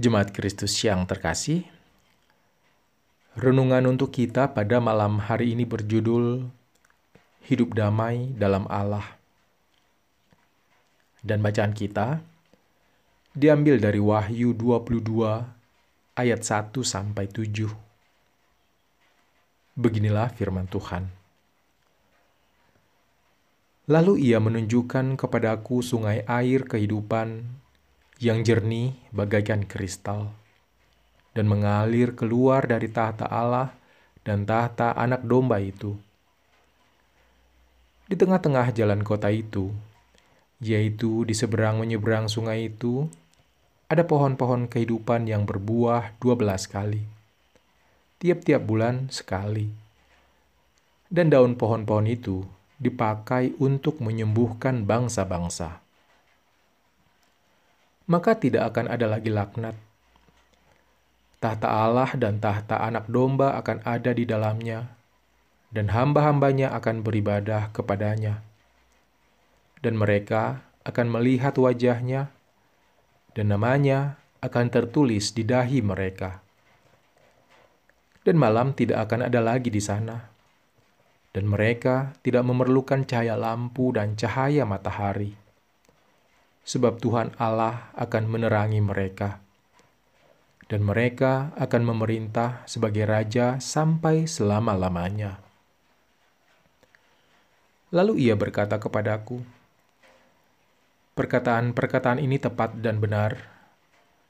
Jemaat Kristus yang terkasih, renungan untuk kita pada malam hari ini berjudul Hidup Damai dalam Allah. Dan bacaan kita diambil dari Wahyu 22 ayat 1 sampai 7. Beginilah firman Tuhan. Lalu ia menunjukkan kepadaku sungai air kehidupan yang jernih bagaikan kristal dan mengalir keluar dari tahta Allah dan tahta anak domba itu. Di tengah-tengah jalan kota itu, yaitu di seberang menyeberang sungai itu, ada pohon-pohon kehidupan yang berbuah dua belas kali, tiap-tiap bulan sekali. Dan daun pohon-pohon itu dipakai untuk menyembuhkan bangsa-bangsa maka tidak akan ada lagi laknat. Tahta Allah dan tahta anak domba akan ada di dalamnya, dan hamba-hambanya akan beribadah kepadanya. Dan mereka akan melihat wajahnya, dan namanya akan tertulis di dahi mereka. Dan malam tidak akan ada lagi di sana, dan mereka tidak memerlukan cahaya lampu dan cahaya matahari sebab Tuhan Allah akan menerangi mereka, dan mereka akan memerintah sebagai raja sampai selama-lamanya. Lalu ia berkata kepadaku, "Perkataan-perkataan ini tepat dan benar,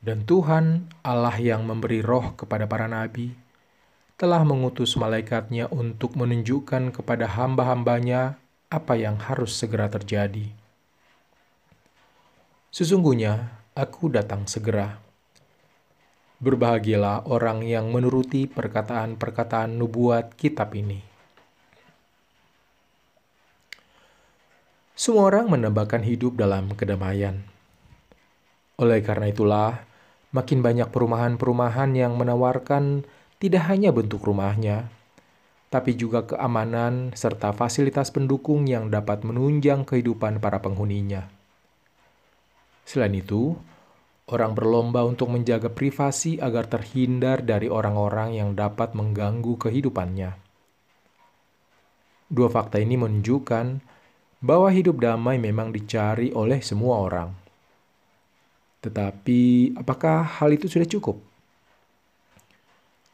dan Tuhan Allah yang memberi roh kepada para nabi." telah mengutus malaikatnya untuk menunjukkan kepada hamba-hambanya apa yang harus segera terjadi. Sesungguhnya aku datang segera. Berbahagialah orang yang menuruti perkataan-perkataan nubuat kitab ini. Semua orang menambahkan hidup dalam kedamaian. Oleh karena itulah, makin banyak perumahan-perumahan yang menawarkan tidak hanya bentuk rumahnya, tapi juga keamanan serta fasilitas pendukung yang dapat menunjang kehidupan para penghuninya. Selain itu, orang berlomba untuk menjaga privasi agar terhindar dari orang-orang yang dapat mengganggu kehidupannya. Dua fakta ini menunjukkan bahwa hidup damai memang dicari oleh semua orang. Tetapi, apakah hal itu sudah cukup?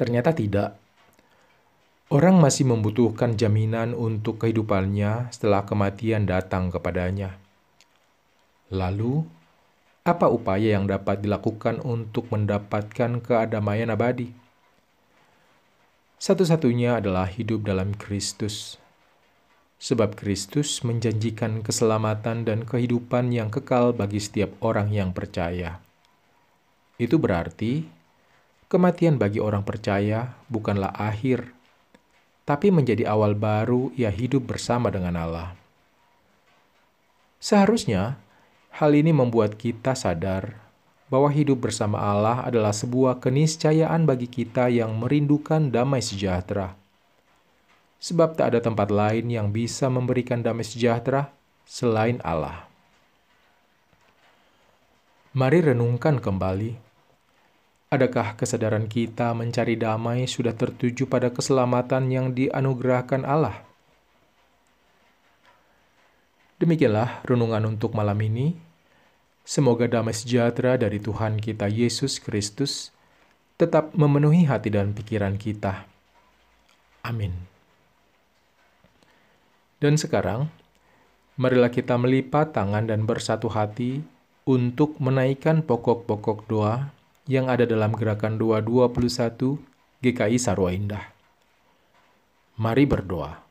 Ternyata tidak. Orang masih membutuhkan jaminan untuk kehidupannya setelah kematian datang kepadanya. Lalu, apa upaya yang dapat dilakukan untuk mendapatkan keadamaian abadi? Satu-satunya adalah hidup dalam Kristus. Sebab Kristus menjanjikan keselamatan dan kehidupan yang kekal bagi setiap orang yang percaya. Itu berarti kematian bagi orang percaya bukanlah akhir, tapi menjadi awal baru ia hidup bersama dengan Allah. Seharusnya Hal ini membuat kita sadar bahwa hidup bersama Allah adalah sebuah keniscayaan bagi kita yang merindukan damai sejahtera. Sebab tak ada tempat lain yang bisa memberikan damai sejahtera selain Allah. Mari renungkan kembali. Adakah kesadaran kita mencari damai sudah tertuju pada keselamatan yang dianugerahkan Allah? Demikianlah renungan untuk malam ini. Semoga damai sejahtera dari Tuhan kita Yesus Kristus tetap memenuhi hati dan pikiran kita. Amin. Dan sekarang, marilah kita melipat tangan dan bersatu hati untuk menaikkan pokok-pokok doa yang ada dalam gerakan 221 GKI Sarwa Indah. Mari berdoa.